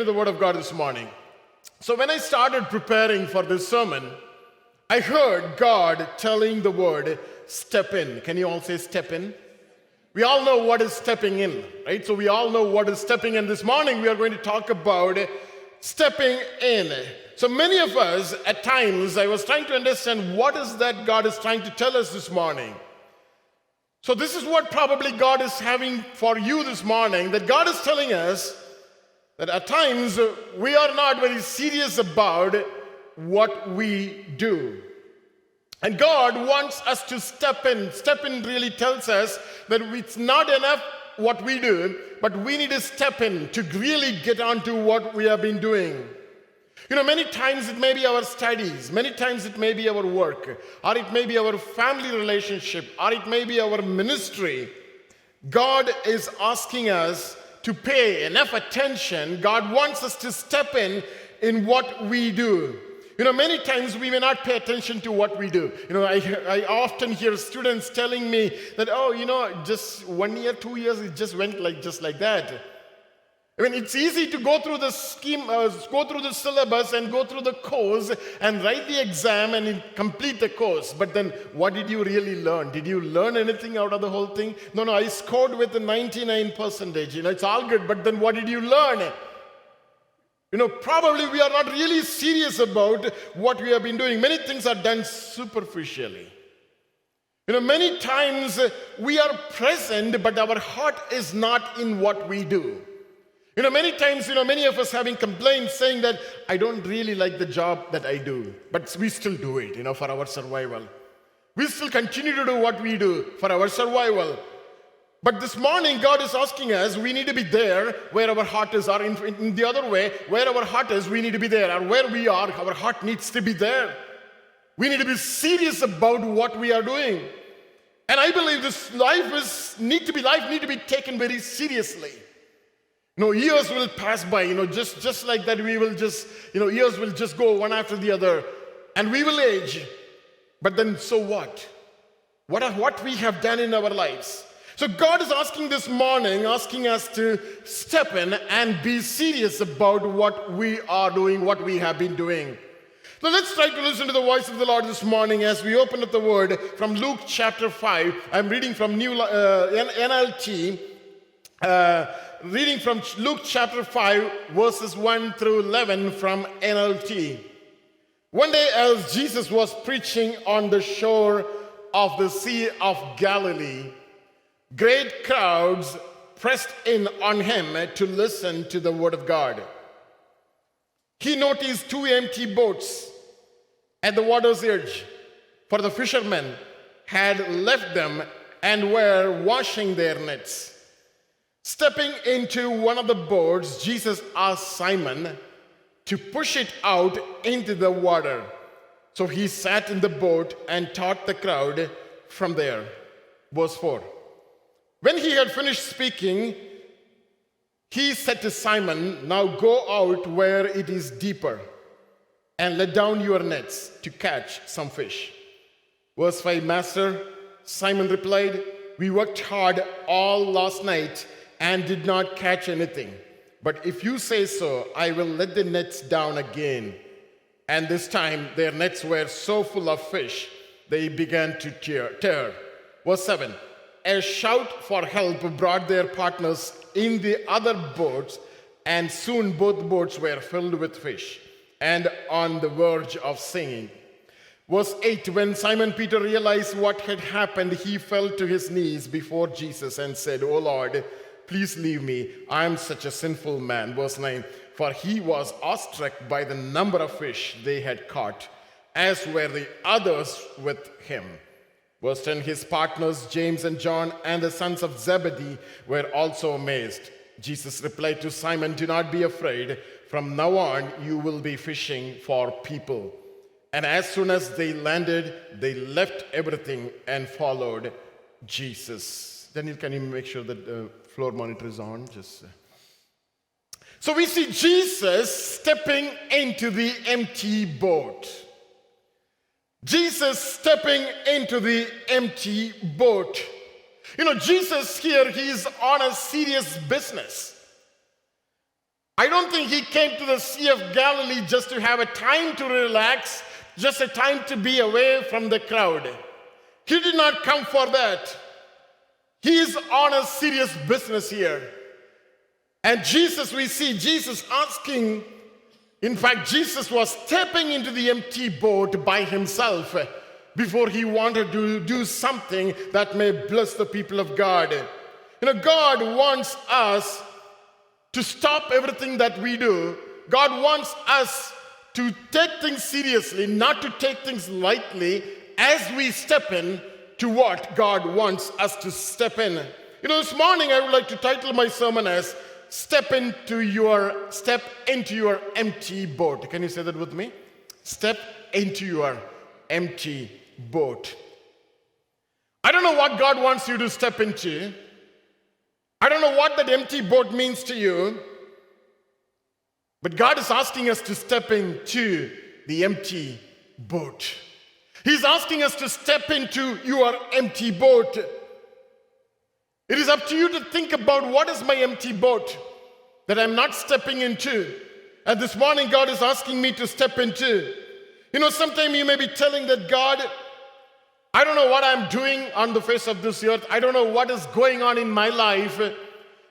into the Word of God this morning. So, when I started preparing for this sermon, I heard God telling the word step in. Can you all say step in? We all know what is stepping in, right? So, we all know what is stepping in. This morning, we are going to talk about stepping in. So, many of us, at times, I was trying to understand what is that God is trying to tell us this morning. So, this is what probably God is having for you this morning that God is telling us that at times we are not very serious about what we do. And God wants us to step in. Step in really tells us that it's not enough what we do, but we need to step in to really get on to what we have been doing. You know, many times it may be our studies, many times it may be our work, or it may be our family relationship, or it may be our ministry. God is asking us to pay enough attention. God wants us to step in in what we do. You know, many times we may not pay attention to what we do. You know, I, I often hear students telling me that, oh, you know, just one year, two years, it just went like just like that. I mean, it's easy to go through the scheme, uh, go through the syllabus and go through the course and write the exam and complete the course. But then, what did you really learn? Did you learn anything out of the whole thing? No, no, I scored with a 99 percentage. You know, it's all good. But then, what did you learn? You know, probably we are not really serious about what we have been doing. Many things are done superficially. You know, many times we are present, but our heart is not in what we do. You know, many times, you know, many of us having complaints saying that I don't really like the job that I do, but we still do it, you know, for our survival. We still continue to do what we do for our survival. But this morning, God is asking us, we need to be there where our heart is, or in, in the other way, where our heart is, we need to be there. And where we are, our heart needs to be there. We need to be serious about what we are doing. And I believe this life is need to be life need to be taken very seriously. Know, years will pass by, you know, just, just like that, we will just, you know, years will just go one after the other, and we will age. But then, so what? What, are, what we have done in our lives? So, God is asking this morning, asking us to step in and be serious about what we are doing, what we have been doing. So, let's try to listen to the voice of the Lord this morning as we open up the word from Luke chapter 5. I'm reading from New uh, NLT. Uh, reading from Luke chapter 5, verses 1 through 11 from NLT. One day, as Jesus was preaching on the shore of the Sea of Galilee, great crowds pressed in on him to listen to the word of God. He noticed two empty boats at the water's edge, for the fishermen had left them and were washing their nets. Stepping into one of the boats, Jesus asked Simon to push it out into the water. So he sat in the boat and taught the crowd from there. Verse 4. When he had finished speaking, he said to Simon, Now go out where it is deeper and let down your nets to catch some fish. Verse 5 Master, Simon replied, We worked hard all last night and did not catch anything. But if you say so, I will let the nets down again. And this time their nets were so full of fish, they began to tear. tear. Verse 7 A shout for help brought their partners in the other boats, and soon both boats were filled with fish and on the verge of sinking. Verse 8 When Simon Peter realized what had happened, he fell to his knees before Jesus and said, O Lord, Please leave me. I am such a sinful man. Verse 9 For he was awestruck by the number of fish they had caught, as were the others with him. Verse 10 His partners, James and John, and the sons of Zebedee, were also amazed. Jesus replied to Simon, Do not be afraid. From now on, you will be fishing for people. And as soon as they landed, they left everything and followed Jesus. Daniel, can you make sure that uh, floor monitor is on. Just. Uh. So we see Jesus stepping into the empty boat. Jesus stepping into the empty boat. You know, Jesus here, he's on a serious business. I don't think he came to the Sea of Galilee just to have a time to relax, just a time to be away from the crowd. He did not come for that. He is on a serious business here. And Jesus, we see Jesus asking, in fact, Jesus was stepping into the empty boat by himself before he wanted to do something that may bless the people of God. You know, God wants us to stop everything that we do. God wants us to take things seriously, not to take things lightly as we step in to what God wants us to step in. You know, this morning I would like to title my sermon as Step into your step into your empty boat. Can you say that with me? Step into your empty boat. I don't know what God wants you to step into. I don't know what that empty boat means to you, but God is asking us to step into the empty boat. He's asking us to step into your empty boat. It is up to you to think about what is my empty boat that I'm not stepping into. And this morning, God is asking me to step into. You know, sometimes you may be telling that God, I don't know what I'm doing on the face of this earth. I don't know what is going on in my life.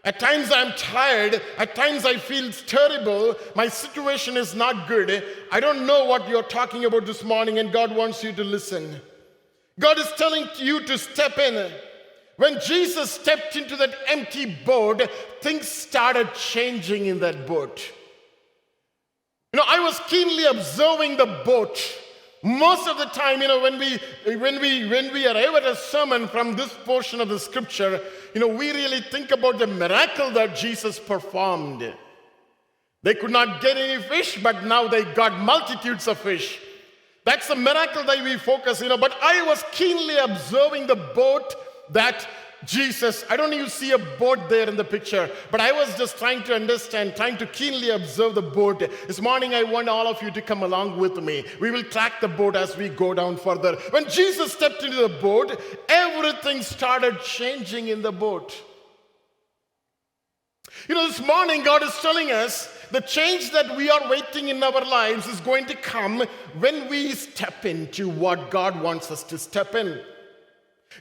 At times I'm tired. At times I feel terrible. My situation is not good. I don't know what you're talking about this morning, and God wants you to listen. God is telling you to step in. When Jesus stepped into that empty boat, things started changing in that boat. You know, I was keenly observing the boat most of the time you know when we when we when we arrive at a sermon from this portion of the scripture you know we really think about the miracle that jesus performed. They could not get any fish but now they got multitudes of fish. That's the miracle that we focus you know but i was keenly observing the boat that Jesus, I don't even see a boat there in the picture, but I was just trying to understand, trying to keenly observe the boat. This morning, I want all of you to come along with me. We will track the boat as we go down further. When Jesus stepped into the boat, everything started changing in the boat. You know, this morning, God is telling us the change that we are waiting in our lives is going to come when we step into what God wants us to step in.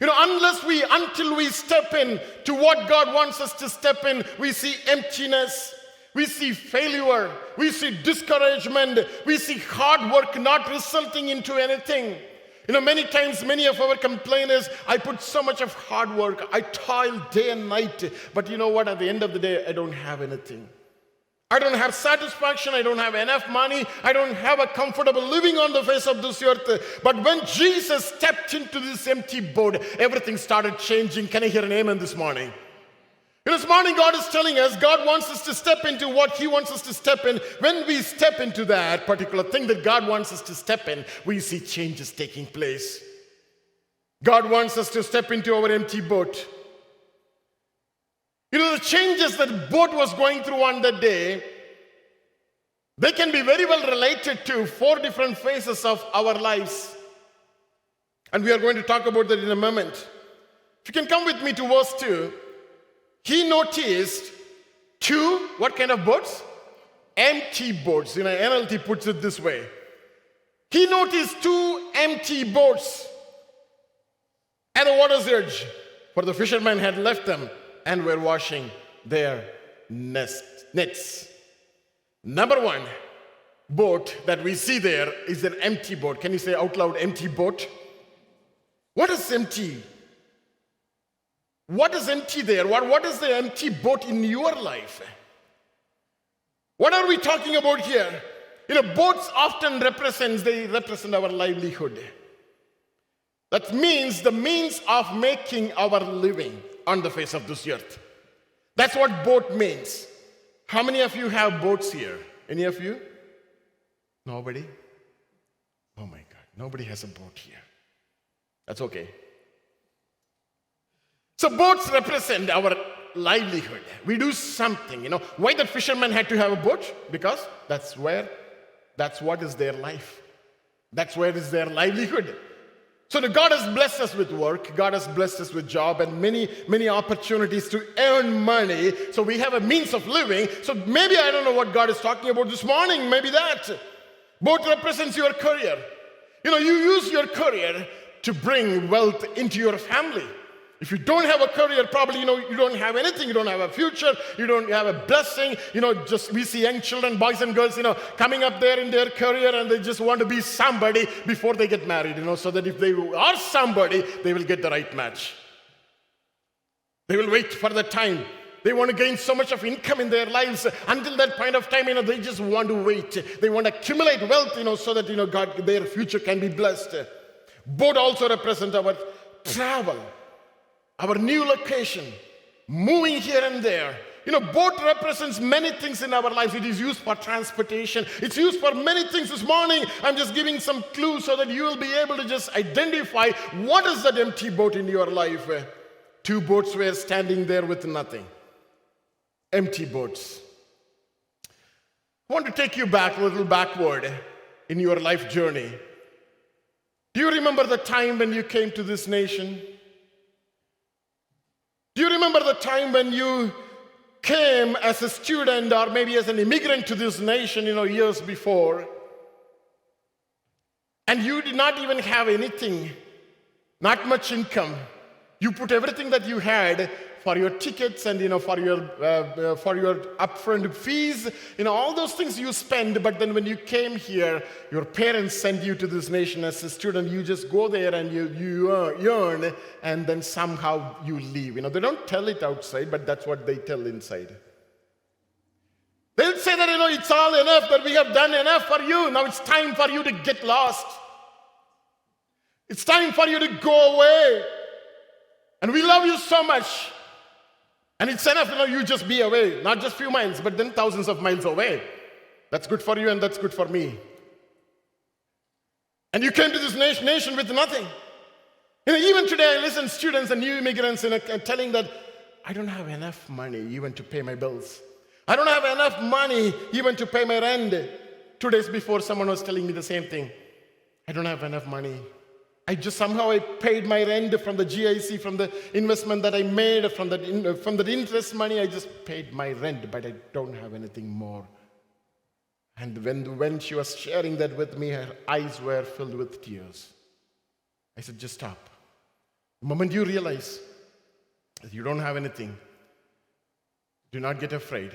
You know, unless we, until we step in to what God wants us to step in, we see emptiness, we see failure, we see discouragement, we see hard work not resulting into anything. You know, many times, many of our complainers, I put so much of hard work, I toil day and night, but you know what? At the end of the day, I don't have anything. I don't have satisfaction. I don't have enough money. I don't have a comfortable living on the face of this earth. But when Jesus stepped into this empty boat, everything started changing. Can I hear an amen this morning? This morning, God is telling us God wants us to step into what He wants us to step in. When we step into that particular thing that God wants us to step in, we see changes taking place. God wants us to step into our empty boat. You know, the changes that boat was going through on that day, they can be very well related to four different phases of our lives. And we are going to talk about that in a moment. If you can come with me to verse 2, he noticed two, what kind of boats? Empty boats. You know, NLT puts it this way. He noticed two empty boats at the water's edge, for the fishermen had left them and were washing their nest, nets. Number one boat that we see there is an empty boat. Can you say out loud, empty boat? What is empty? What is empty there? What, what is the empty boat in your life? What are we talking about here? You know, boats often represents, they represent our livelihood. That means the means of making our living on the face of this earth. That's what boat means. How many of you have boats here? Any of you? Nobody? Oh my God, nobody has a boat here. That's okay. So, boats represent our livelihood. We do something, you know. Why that fisherman had to have a boat? Because that's where, that's what is their life. That's where is their livelihood. So the God has blessed us with work, God has blessed us with job and many, many opportunities to earn money. So we have a means of living. So maybe I don't know what God is talking about this morning, maybe that. Both represents your career. You know, you use your career to bring wealth into your family. If you don't have a career, probably you know you don't have anything. You don't have a future. You don't have a blessing. You know, just we see young children, boys and girls, you know, coming up there in their career, and they just want to be somebody before they get married. You know, so that if they are somebody, they will get the right match. They will wait for the time. They want to gain so much of income in their lives until that point of time. You know, they just want to wait. They want to accumulate wealth. You know, so that you know God, their future can be blessed. Both also represent our travel our new location, moving here and there. You know, boat represents many things in our lives. It is used for transportation. It's used for many things this morning. I'm just giving some clues so that you will be able to just identify what is that empty boat in your life. Two boats were standing there with nothing. Empty boats. I want to take you back a little backward in your life journey. Do you remember the time when you came to this nation? Do you remember the time when you came as a student or maybe as an immigrant to this nation, you know, years before? And you did not even have anything, not much income. You put everything that you had for your tickets and you know for your uh, uh, for your upfront fees you know all those things you spend. But then when you came here your parents send you to this nation as a student. You just go there and you you earn and then somehow you leave. You know they don't tell it outside but that's what they tell inside. They'll say that you know it's all enough that we have done enough for you. Now it's time for you to get lost. It's time for you to go away. And we love you so much and it's enough, you know, you just be away, not just few miles, but then thousands of miles away. That's good for you and that's good for me. And you came to this nation with nothing. You know, even today I listen to students and new immigrants you uh, know, telling that I don't have enough money even to pay my bills. I don't have enough money even to pay my rent. Two days before, someone was telling me the same thing. I don't have enough money I just somehow I paid my rent from the GIC, from the investment that I made, from the, from the interest money, I just paid my rent, but I don't have anything more. And when, when she was sharing that with me, her eyes were filled with tears. I said, just stop. The moment you realize that you don't have anything, do not get afraid.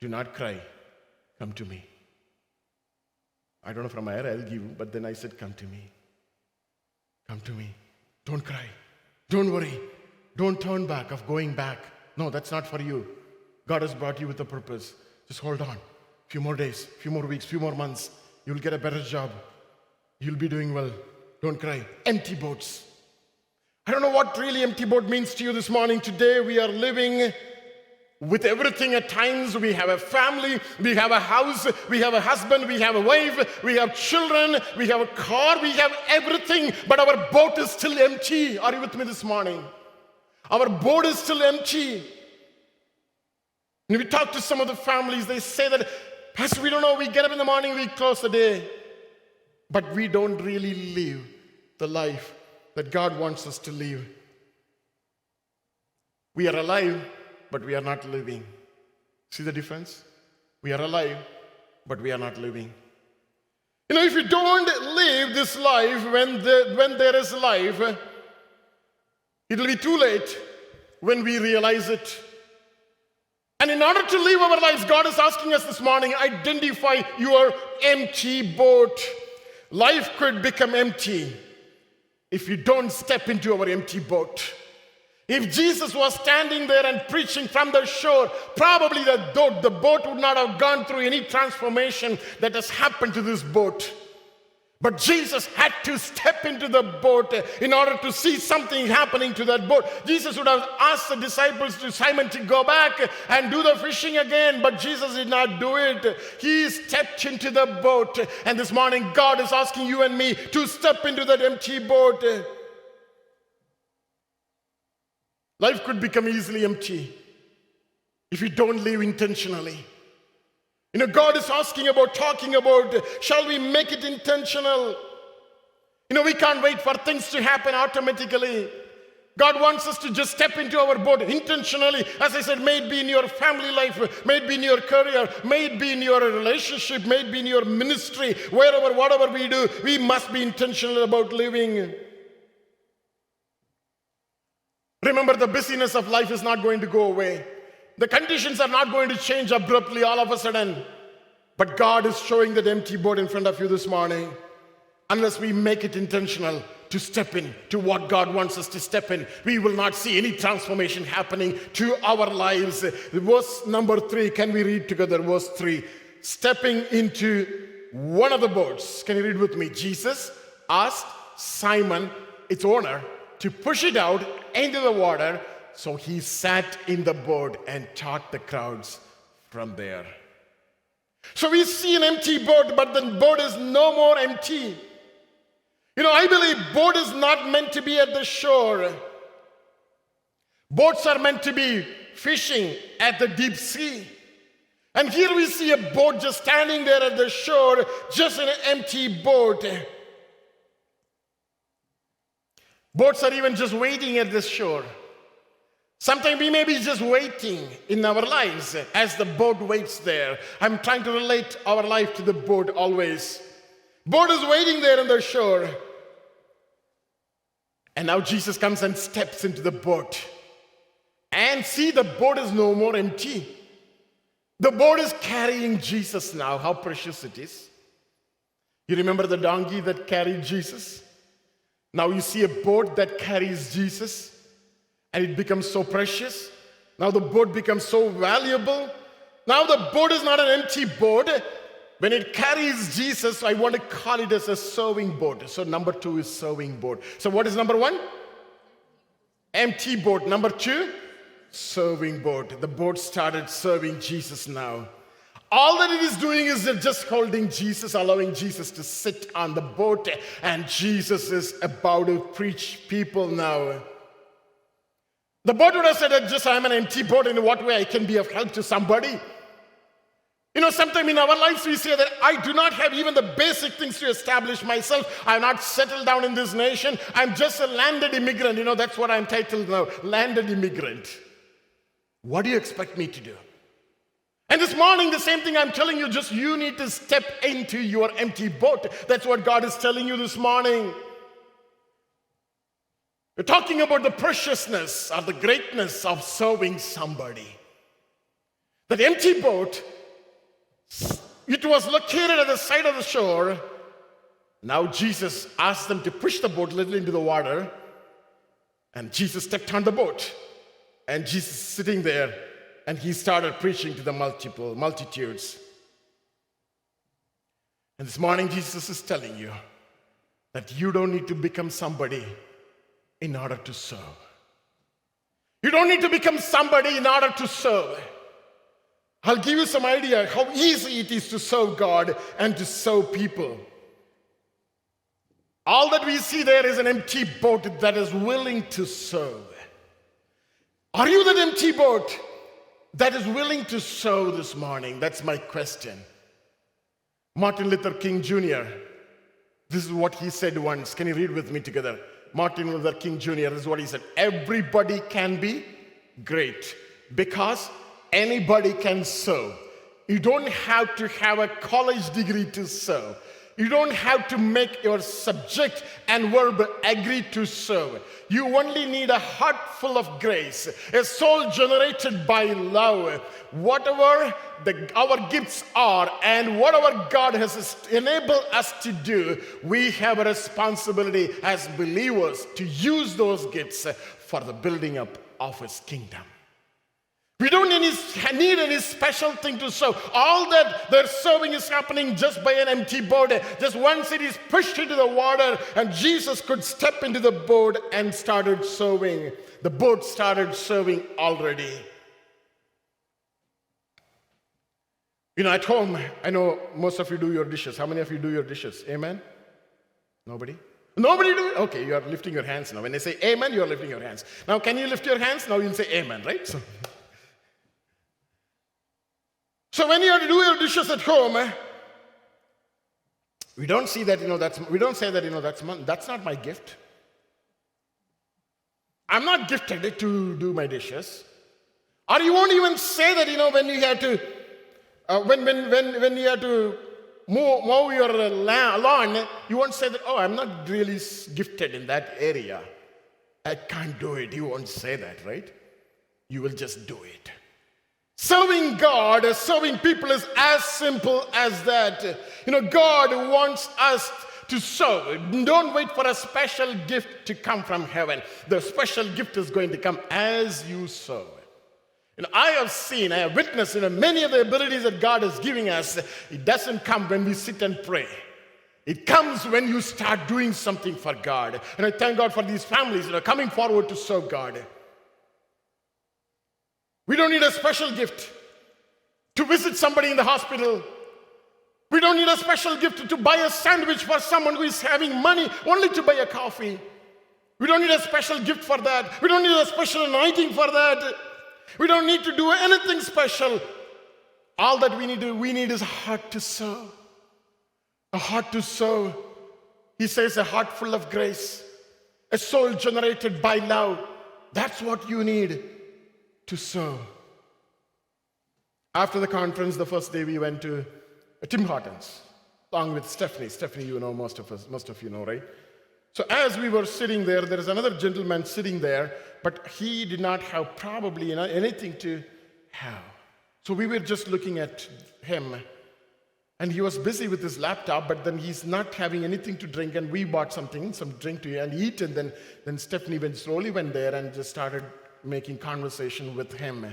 Do not cry. Come to me. I don't know from where I'll give but then I said, come to me. Come to me. Don't cry. Don't worry. Don't turn back of going back. No, that's not for you. God has brought you with a purpose. Just hold on. Few more days, few more weeks, few more months. You'll get a better job. You'll be doing well. Don't cry. Empty boats. I don't know what really empty boat means to you this morning. Today we are living with everything at times. We have a family, we have a house, we have a husband, we have a wife, we have children, we have a car, we have everything, but our boat is still empty. Are you with me this morning? Our boat is still empty. And we talk to some of the families, they say that, Pastor, we don't know, we get up in the morning, we close the day, but we don't really live the life that God wants us to live. We are alive but we are not living. See the difference? We are alive, but we are not living. You know, if you don't live this life when, the, when there is life, it'll be too late when we realize it. And in order to live our lives, God is asking us this morning identify your empty boat. Life could become empty if you don't step into our empty boat. If Jesus was standing there and preaching from the shore, probably the boat, the boat would not have gone through any transformation that has happened to this boat. But Jesus had to step into the boat in order to see something happening to that boat. Jesus would have asked the disciples to Simon to go back and do the fishing again, but Jesus did not do it. He stepped into the boat. And this morning, God is asking you and me to step into that empty boat. Life could become easily empty if you don't live intentionally. You know, God is asking about, talking about, shall we make it intentional? You know, we can't wait for things to happen automatically. God wants us to just step into our boat intentionally. As I said, may it be in your family life, may it be in your career, may it be in your relationship, may it be in your ministry, wherever, whatever we do, we must be intentional about living. Remember, the busyness of life is not going to go away. The conditions are not going to change abruptly all of a sudden. But God is showing that empty boat in front of you this morning. Unless we make it intentional to step in to what God wants us to step in, we will not see any transformation happening to our lives. Verse number three, can we read together? Verse three, stepping into one of the boats. Can you read with me? Jesus asked Simon, its owner, to push it out into the water. So he sat in the boat and taught the crowds from there. So we see an empty boat, but the boat is no more empty. You know, I believe boat is not meant to be at the shore. Boats are meant to be fishing at the deep sea. And here we see a boat just standing there at the shore, just an empty boat. Boats are even just waiting at the shore. Sometimes we may be just waiting in our lives as the boat waits there. I'm trying to relate our life to the boat always. Boat is waiting there on the shore. And now Jesus comes and steps into the boat. And see, the boat is no more empty. The boat is carrying Jesus now. How precious it is. You remember the donkey that carried Jesus? Now you see a boat that carries Jesus, and it becomes so precious. Now the boat becomes so valuable. Now the boat is not an empty boat. When it carries Jesus, I want to call it as a serving boat. So number two is serving boat. So what is number one? Empty boat. Number two, serving boat. The boat started serving Jesus now. All that it is doing is just holding Jesus, allowing Jesus to sit on the boat, and Jesus is about to preach people now. The boat would have said, just I'm an empty boat, in what way I can be of help to somebody? You know, sometimes in our lives we say that I do not have even the basic things to establish myself. I'm not settled down in this nation. I'm just a landed immigrant. You know, that's what I'm titled now landed immigrant. What do you expect me to do? And this morning, the same thing I'm telling you, just you need to step into your empty boat. That's what God is telling you this morning. We're talking about the preciousness or the greatness of serving somebody. That empty boat, it was located at the side of the shore. Now Jesus asked them to push the boat a little into the water. And Jesus stepped on the boat. And Jesus sitting there and he started preaching to the multiple multitudes. And this morning, Jesus is telling you that you don't need to become somebody in order to serve. You don't need to become somebody in order to serve. I'll give you some idea how easy it is to serve God and to serve people. All that we see there is an empty boat that is willing to serve. Are you that empty boat? That is willing to sow this morning? That's my question. Martin Luther King Jr., this is what he said once. Can you read with me together? Martin Luther King Jr., this is what he said Everybody can be great because anybody can serve. You don't have to have a college degree to serve. You don't have to make your subject and verb agree to serve. You only need a heart full of grace, a soul generated by love. Whatever the, our gifts are and whatever God has enabled us to do, we have a responsibility as believers to use those gifts for the building up of His kingdom. We don't need any special thing to serve. All that they're serving is happening just by an empty boat. Just once it is pushed into the water, and Jesus could step into the boat and started serving. The boat started serving already. You know, at home, I know most of you do your dishes. How many of you do your dishes? Amen? Nobody? Nobody do it? Okay, you are lifting your hands now. When they say amen, you are lifting your hands. Now, can you lift your hands? Now you'll say amen, right? So, So when you do your dishes at home, eh, We don't see that, you know, that's, we don't say that, you know, that's, that's not my gift. I'm not gifted to do my dishes. Or you won't even say that, you know, when you had to, uh, when, when, when, when you had to mow, mow your lawn, you won't say that, oh, I'm not really gifted in that area. I can't do it. You won't say that, right? You will just do it. Serving God, serving people is as simple as that. You know, God wants us to serve. Don't wait for a special gift to come from heaven. The special gift is going to come as you serve. Know, I have seen, I have witnessed, you know, many of the abilities that God is giving us, it doesn't come when we sit and pray. It comes when you start doing something for God. And I thank God for these families that are coming forward to serve God. We don't need a special gift to visit somebody in the hospital. We don't need a special gift to buy a sandwich for someone who is having money only to buy a coffee. We don't need a special gift for that. We don't need a special anointing for that. We don't need to do anything special. All that we need to we need is a heart to serve. A heart to serve. He says a heart full of grace. A soul generated by love. That's what you need to serve. After the conference, the first day we went to Tim Hortons, along with Stephanie. Stephanie, you know, most of us, most of you know, right? So as we were sitting there, there is another gentleman sitting there, but he did not have probably anything to have. So we were just looking at him, and he was busy with his laptop, but then he's not having anything to drink, and we bought something, some drink to eat, and then, then Stephanie went slowly went there and just started making conversation with him.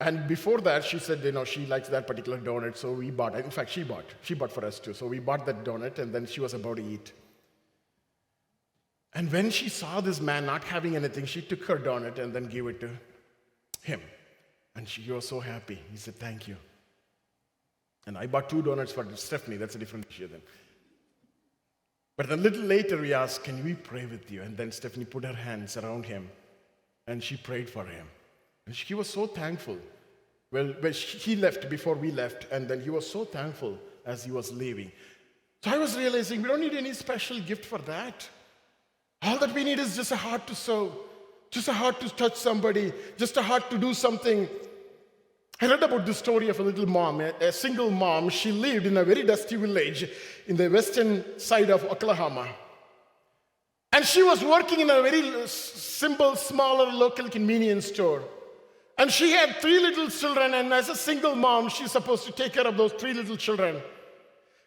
And before that, she said, you know, she likes that particular donut, so we bought it. In fact, she bought. She bought for us too. So we bought that donut, and then she was about to eat. And when she saw this man not having anything, she took her donut and then gave it to him. And she was so happy. He said, Thank you. And I bought two donuts for Stephanie. That's a different issue then. But a little later, we asked, Can we pray with you? And then Stephanie put her hands around him and she prayed for him. And he was so thankful. Well, well, he left before we left, and then he was so thankful as he was leaving. So I was realizing we don't need any special gift for that. All that we need is just a heart to serve, just a heart to touch somebody, just a heart to do something. I read about the story of a little mom, a, a single mom. She lived in a very dusty village in the western side of Oklahoma. And she was working in a very simple, smaller local convenience store. And she had three little children, and as a single mom, she's supposed to take care of those three little children.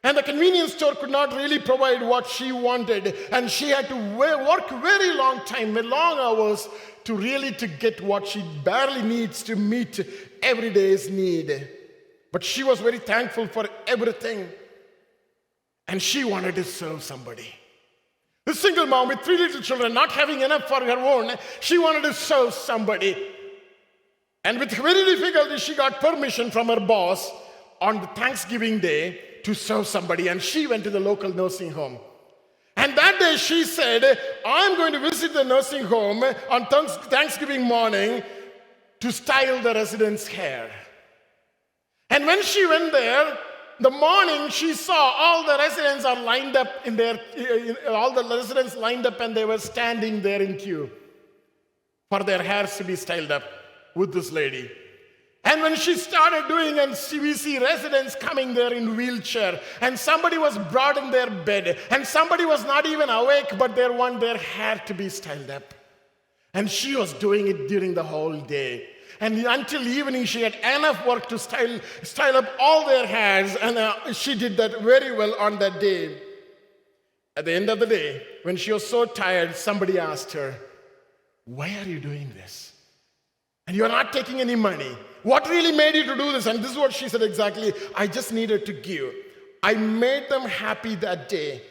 And the convenience store could not really provide what she wanted, and she had to work very long time, long hours, to really to get what she barely needs to meet every day's need. But she was very thankful for everything, and she wanted to serve somebody. The single mom with three little children, not having enough for her own, she wanted to serve somebody. And with very difficulty, she got permission from her boss on the Thanksgiving Day to serve somebody. And she went to the local nursing home. Day she said, I'm going to visit the nursing home on Thanksgiving morning to style the residents' hair. And when she went there, the morning she saw all the residents are lined up in their, all the residents lined up and they were standing there in queue for their hairs to be styled up with this lady. And when she started doing, and we see residents coming there in wheelchair, and somebody was brought in their bed, and somebody was not even awake, but they want their hair to be styled up. And she was doing it during the whole day. And until evening, she had enough work to style, style up all their hairs, and uh, she did that very well on that day. At the end of the day, when she was so tired, somebody asked her, Why are you doing this? and you're not taking any money. What really made you to do this? And this is what she said exactly I just needed to give. I made them happy that day.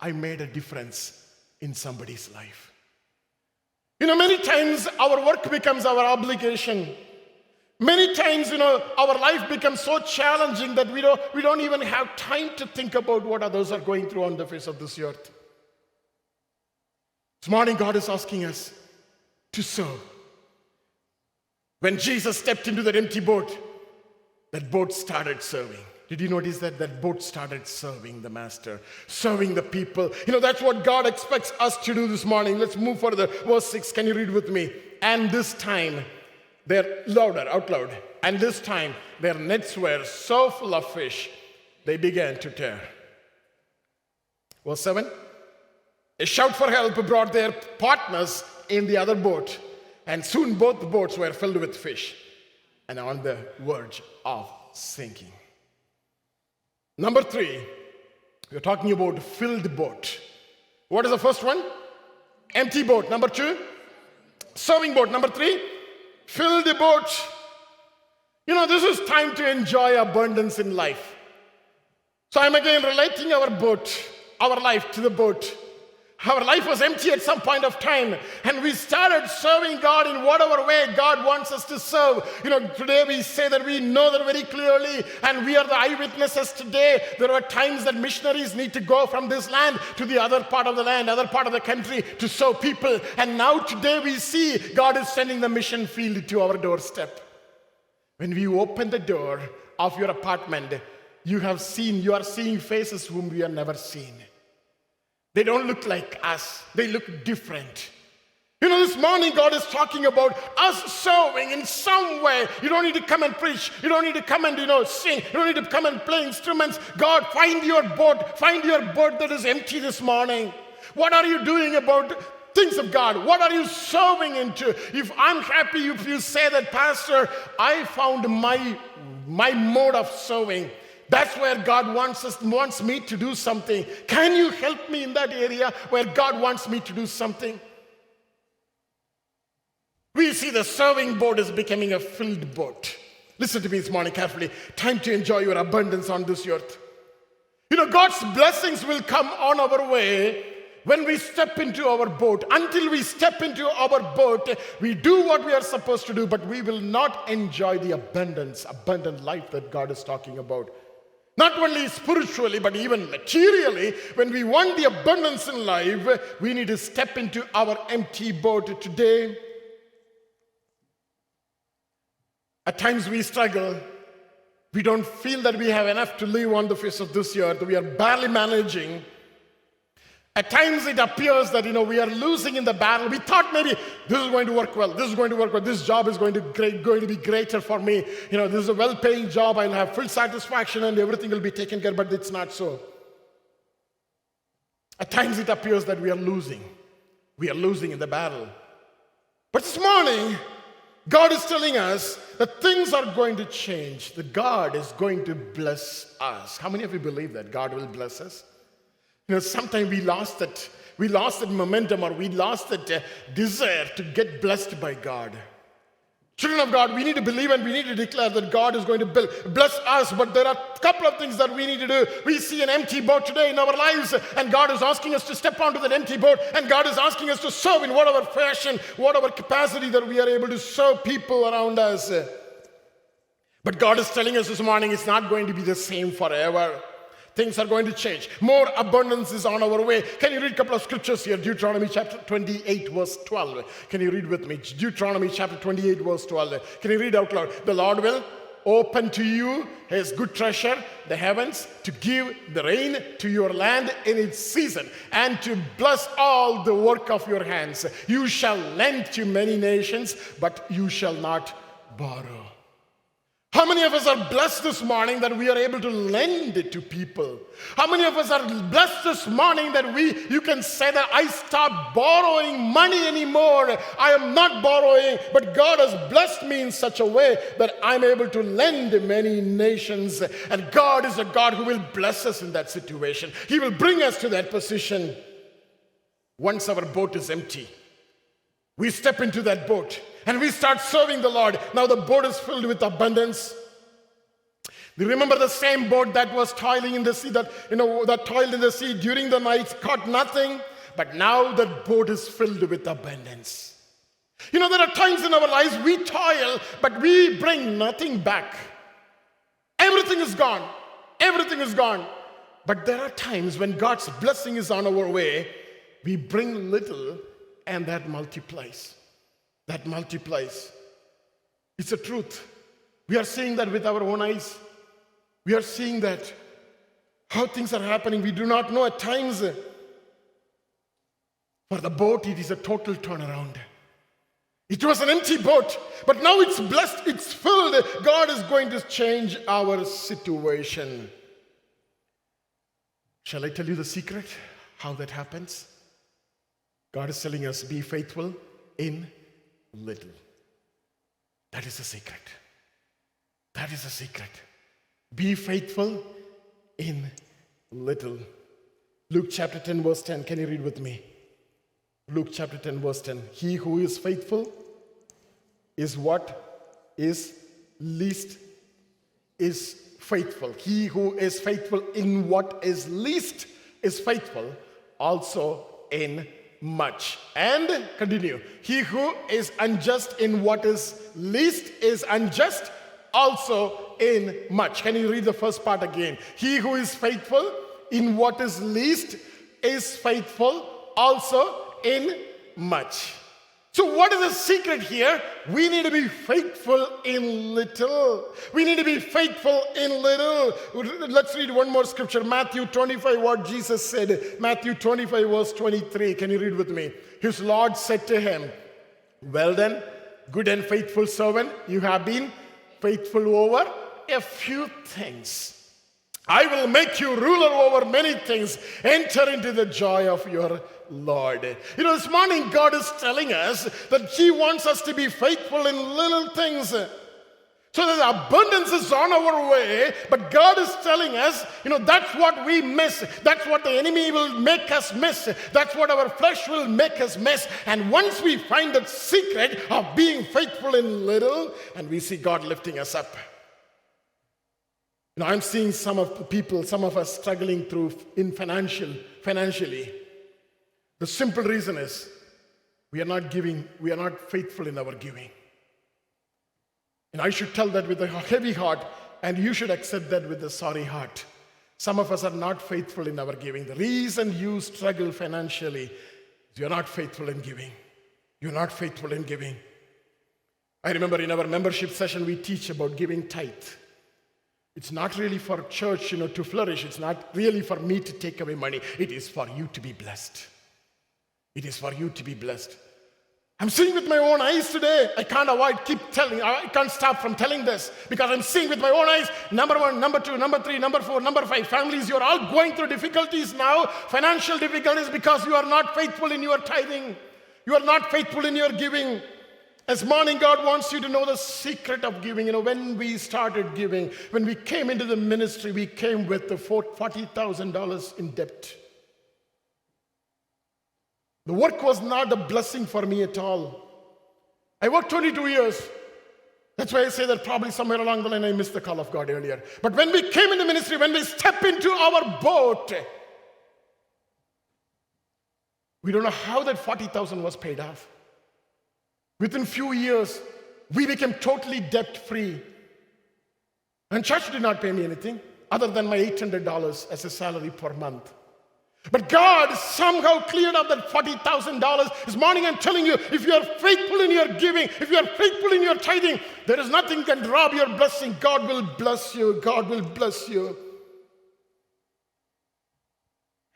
I made a difference in somebody's life. You know, many times our work becomes our obligation. Many times, you know, our life becomes so challenging that we don't, we don't even have time to think about what others are going through on the face of this earth. This morning, God is asking us to serve. When Jesus stepped into that empty boat, that boat started serving. Did you notice that that boat started serving the master, serving the people? You know, that's what God expects us to do this morning. Let's move further. Verse 6, can you read with me? And this time, they're louder, out loud. And this time, their nets were so full of fish, they began to tear. Verse 7, a shout for help brought their partners in the other boat, and soon both boats were filled with fish and on the verge of sinking. Number three, we're talking about filled boat. What is the first one? Empty boat. Number two, serving boat. Number three, filled the boat. You know, this is time to enjoy abundance in life. So I'm again relating our boat, our life to the boat. Our life was empty at some point of time, and we started serving God in whatever way God wants us to serve. You know, today we say that we know that very clearly, and we are the eyewitnesses today. There are times that missionaries need to go from this land to the other part of the land, other part of the country to serve people. And now today we see God is sending the mission field to our doorstep. When we open the door of your apartment, you have seen, you are seeing faces whom we have never seen. They don't look like us, they look different. You know, this morning God is talking about us serving in some way. You don't need to come and preach. You don't need to come and, you know, sing. You don't need to come and play instruments. God, find your boat. Find your boat that is empty this morning. What are you doing about things of God? What are you serving into? If I'm happy if you say that, Pastor, I found my, my mode of serving. That's where God wants us wants me to do something. Can you help me in that area where God wants me to do something? We see the serving boat is becoming a filled boat. Listen to me this morning carefully. Time to enjoy your abundance on this earth. You know, God's blessings will come on our way when we step into our boat. Until we step into our boat, we do what we are supposed to do, but we will not enjoy the abundance, abundant life that God is talking about. Not only spiritually, but even materially, when we want the abundance in life, we need to step into our empty boat today. At times we struggle. We don't feel that we have enough to live on the face of this earth. We are barely managing. At times it appears that you know we are losing in the battle. We thought maybe this is going to work well. This is going to work well. This job is going to great, going to be greater for me. You know, this is a well-paying job. I'll have full satisfaction and everything will be taken care. Of, but it's not so. At times it appears that we are losing. We are losing in the battle. But this morning, God is telling us that things are going to change. That God is going to bless us. How many of you believe that God will bless us? You know, sometimes we lost that, we lost that momentum or we lost that uh, desire to get blessed by God. Children of God, we need to believe and we need to declare that God is going to build, bless us. But there are a couple of things that we need to do. We see an empty boat today in our lives, and God is asking us to step onto that empty boat, and God is asking us to serve in whatever fashion, whatever capacity that we are able to serve people around us. But God is telling us this morning it's not going to be the same forever things are going to change. More abundance is on our way. Can you read a couple of scriptures here? Deuteronomy chapter 28, verse 12. Can you read with me? Deuteronomy chapter 28, verse 12. Can you read out loud? The Lord will open to you his good treasure, the heavens, to give the rain to your land in its season, and to bless all the work of your hands. You shall lend to many nations, but you shall not borrow. How many of us are blessed this morning that we are able to lend it to people? How many of us are blessed this morning that we you can say that I stop borrowing money anymore. I am not borrowing, but God has blessed me in such a way that I'm able to lend many nations. And God is a God who will bless us in that situation. He will bring us to that position once our boat is empty. We step into that boat and we start serving the Lord. Now the boat is filled with abundance. You remember the same boat that was toiling in the sea, that you know, that toiled in the sea during the night, caught nothing, but now that boat is filled with abundance. You know, there are times in our lives we toil, but we bring nothing back. Everything is gone. Everything is gone. But there are times when God's blessing is on our way, we bring little and that multiplies that multiplies. It's a truth. We are seeing that with our own eyes. We are seeing that how things are happening. We do not know at times. For the boat, it is a total turnaround. It was an empty boat, but now it's blessed, it's filled. God is going to change our situation. Shall I tell you the secret? How that happens? God is telling us be faithful in little. That is the secret. That is the secret. Be faithful in little. Luke chapter 10, verse 10. Can you read with me? Luke chapter 10, verse 10. He who is faithful is what is least is faithful. He who is faithful in what is least is faithful also in much. And continue. He who is unjust in what is least is unjust also in much. Can you read the first part again? He who is faithful in what is least is faithful also in much. So, what is the secret here? We need to be faithful in little. We need to be faithful in little. Let's read one more scripture Matthew 25, what Jesus said. Matthew 25, verse 23. Can you read with me? His Lord said to him, Well then, good and faithful servant, you have been faithful over a few things. I will make you ruler over many things. Enter into the joy of your Lord. You know, this morning God is telling us that He wants us to be faithful in little things. So that abundance is on our way, but God is telling us, you know, that's what we miss. That's what the enemy will make us miss. That's what our flesh will make us miss. And once we find that secret of being faithful in little, and we see God lifting us up. Know, I'm seeing some of the people, some of us struggling through in financial, financially. The simple reason is we are not giving, we are not faithful in our giving. And I should tell that with a heavy heart, and you should accept that with a sorry heart. Some of us are not faithful in our giving. The reason you struggle financially is you're not faithful in giving. You're not faithful in giving. I remember in our membership session, we teach about giving tithe. It's not really for church, you know, to flourish. It's not really for me to take away money. It is for you to be blessed. It is for you to be blessed. I'm seeing with my own eyes today. I can't avoid, keep telling, I can't stop from telling this because I'm seeing with my own eyes. Number one, number two, number three, number four, number five. Families, you're all going through difficulties now, financial difficulties because you are not faithful in your tithing. You are not faithful in your giving. This morning, God wants you to know the secret of giving. You know, when we started giving, when we came into the ministry, we came with the $40,000 in debt. The work was not a blessing for me at all. I worked 22 years. That's why I say that probably somewhere along the line I missed the call of God earlier. But when we came into ministry, when we step into our boat, we don't know how that 40,000 was paid off. Within few years, we became totally debt free. And church did not pay me anything other than my $800 as a salary per month. But God somehow cleared up that $40,000. This morning I'm telling you, if you are faithful in your giving, if you are faithful in your tithing, there is nothing can rob your blessing. God will bless you. God will bless you.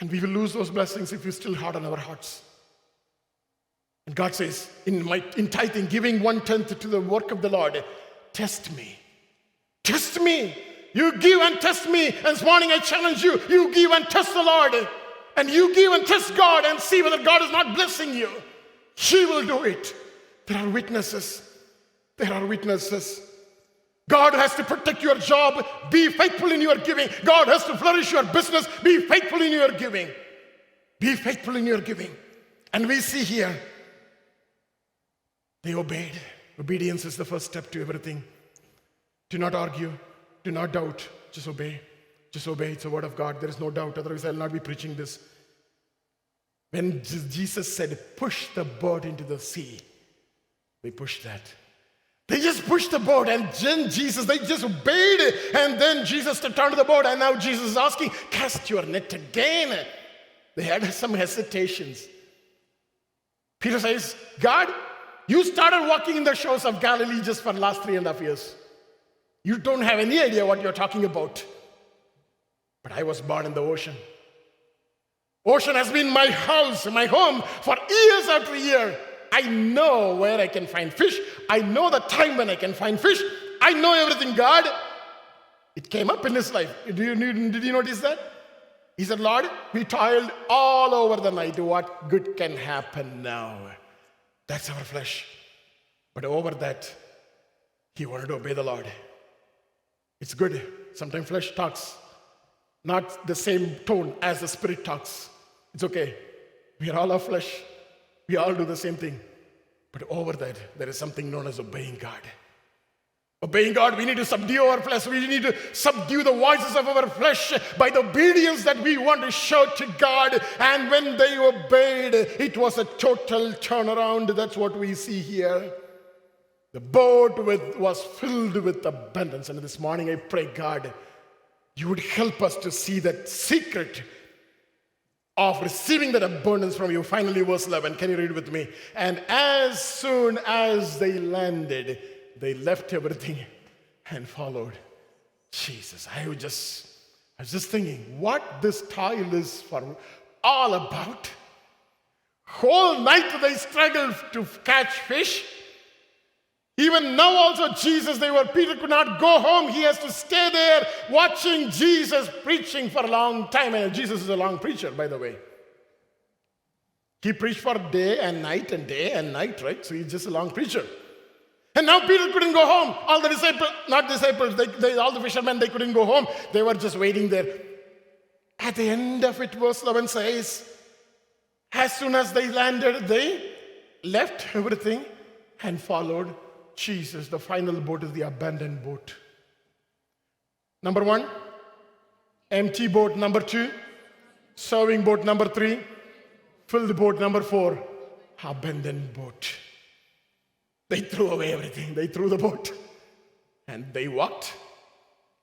And we will lose those blessings if we still harden our hearts. And God says, in, my, in tithing, giving one tenth to the work of the Lord, test me. Test me. You give and test me. And this morning I challenge you, you give and test the Lord and you give and test God and see whether God is not blessing you, He will do it. There are witnesses. There are witnesses. God has to protect your job. Be faithful in your giving. God has to flourish your business. Be faithful in your giving. Be faithful in your giving. And we see here, they obeyed. Obedience is the first step to everything. Do not argue. Do not doubt. Just obey. Just obey. It's a word of God. There is no doubt. Otherwise, I'll not be preaching this. When Jesus said, push the boat into the sea, they pushed that. They just pushed the boat, and then Jesus, they just obeyed it. And then Jesus onto the boat, and now Jesus is asking, Cast your net again. They had some hesitations. Peter says, God, you started walking in the shores of Galilee just for the last three and a half years. You don't have any idea what you're talking about. But I was born in the ocean. Ocean has been my house, my home for years after year. I know where I can find fish. I know the time when I can find fish. I know everything, God. It came up in his life. You, did you notice that? He said, Lord, we toiled all over the night. What good can happen now? That's our flesh. But over that, he wanted to obey the Lord. It's good. Sometimes flesh talks, not the same tone as the spirit talks. It's okay. We are all of flesh. We all do the same thing. But over that, there is something known as obeying God. Obeying God, we need to subdue our flesh. We need to subdue the voices of our flesh by the obedience that we want to show to God. And when they obeyed, it was a total turnaround. That's what we see here. The boat with, was filled with abundance. And this morning I pray, God, you would help us to see that secret of receiving that abundance from you. Finally, verse 11. Can you read with me? And as soon as they landed, they left everything and followed Jesus. I was just, I was just thinking what this toil is for all about. Whole night they struggled to catch fish. Even now, also, Jesus, they were, Peter could not go home. He has to stay there watching Jesus preaching for a long time. And Jesus is a long preacher, by the way. He preached for day and night and day and night, right? So he's just a long preacher. And now Peter couldn't go home. All the disciples, not disciples, they, they, all the fishermen, they couldn't go home. They were just waiting there. At the end of it, verse 11 says, as soon as they landed, they left everything and followed Jesus. The final boat is the abandoned boat. Number one, empty boat. Number two, serving boat. Number three, filled boat. Number four, abandoned boat. They threw away everything. They threw the boat and they walked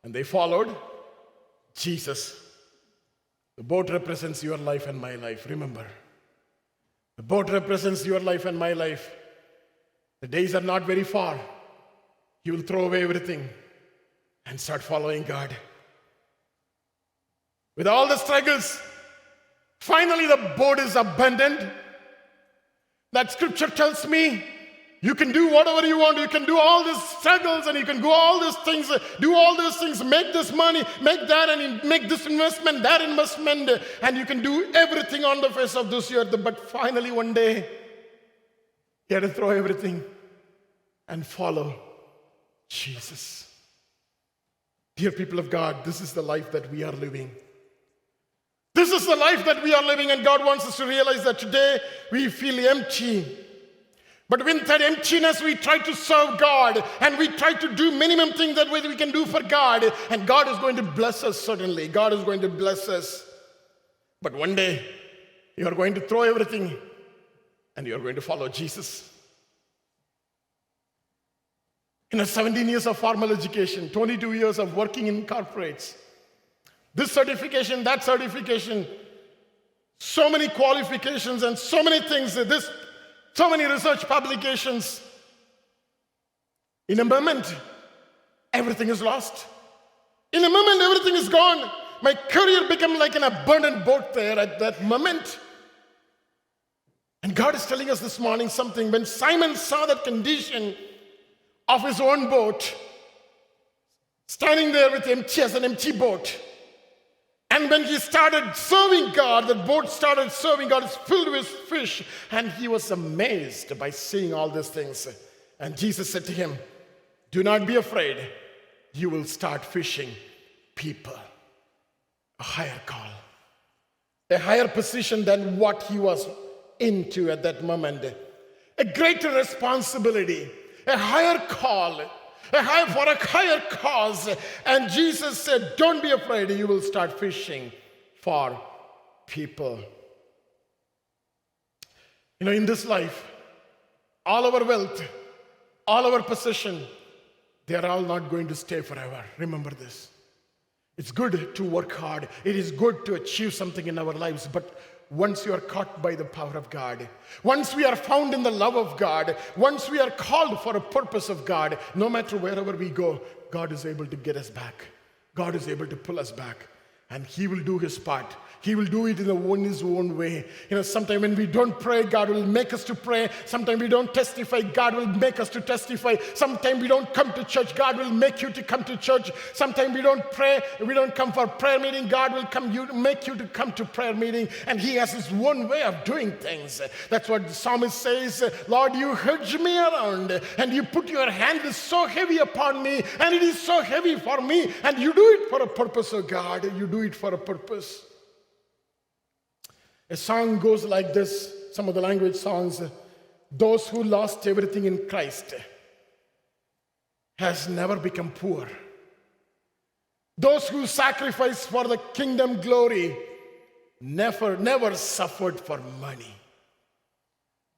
and they followed Jesus. The boat represents your life and my life. Remember, the boat represents your life and my life. The days are not very far. You will throw away everything and start following God. With all the struggles, finally the boat is abandoned. That scripture tells me you can do whatever you want. You can do all these struggles and you can do all these things, do all these things, make this money, make that, and make this investment, that investment, and you can do everything on the face of this earth. But finally, one day, you have to throw everything and follow Jesus. Dear people of God, this is the life that we are living. This is the life that we are living, and God wants us to realize that today we feel empty. But with that emptiness, we try to serve God and we try to do minimum things that we can do for God. And God is going to bless us, certainly. God is going to bless us. But one day, you are going to throw everything and you are going to follow Jesus. In a 17 years of formal education, 22 years of working in corporates, this certification, that certification, so many qualifications and so many things. That this so many research publications. In a moment, everything is lost. In a moment, everything is gone. My career became like an abandoned boat there at that moment. And God is telling us this morning something. When Simon saw that condition of his own boat, standing there with empty as an empty boat, and when he started serving God, the boat started serving God, it's filled with fish. And he was amazed by seeing all these things. And Jesus said to him, Do not be afraid. You will start fishing people. A higher call, a higher position than what he was into at that moment, a greater responsibility, a higher call for a higher cause. And Jesus said, Don't be afraid, you will start fishing for people. You know, in this life, all our wealth, all our possession, they are all not going to stay forever. Remember this. It's good to work hard. It is good to achieve something in our lives, but once you are caught by the power of God, once we are found in the love of God, once we are called for a purpose of God, no matter wherever we go, God is able to get us back. God is able to pull us back. And He will do His part. He will do it in, the, in His own way. You know, sometimes when we don't pray, God will make us to pray. Sometimes we don't testify, God will make us to testify. Sometimes we don't come to church, God will make you to come to church. Sometimes we don't pray, we don't come for prayer meeting, God will come you make you to come to prayer meeting. And He has His one way of doing things. That's what the psalmist says, Lord, you hedge me around, and you put your hand is so heavy upon me, and it is so heavy for me, and you do it for a purpose, oh God. You do it for a purpose. A song goes like this some of the language songs those who lost everything in Christ has never become poor. Those who sacrifice for the kingdom glory never never suffered for money.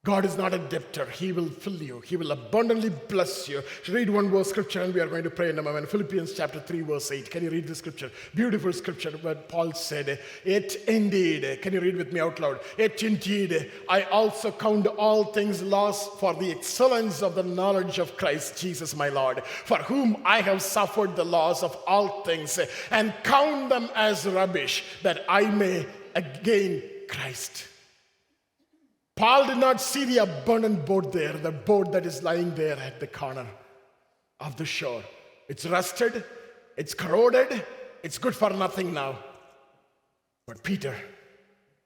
God is not a debtor. He will fill you. He will abundantly bless you. Read one verse scripture and we are going to pray in a moment. Philippians chapter 3, verse 8. Can you read the scripture? Beautiful scripture where Paul said, It indeed, can you read with me out loud? It indeed, I also count all things lost for the excellence of the knowledge of Christ Jesus my Lord, for whom I have suffered the loss of all things, and count them as rubbish, that I may gain Christ Paul did not see the abundant boat there, the boat that is lying there at the corner of the shore. It's rusted, it's corroded, it's good for nothing now. But Peter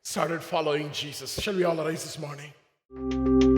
started following Jesus. Shall we all rise this morning?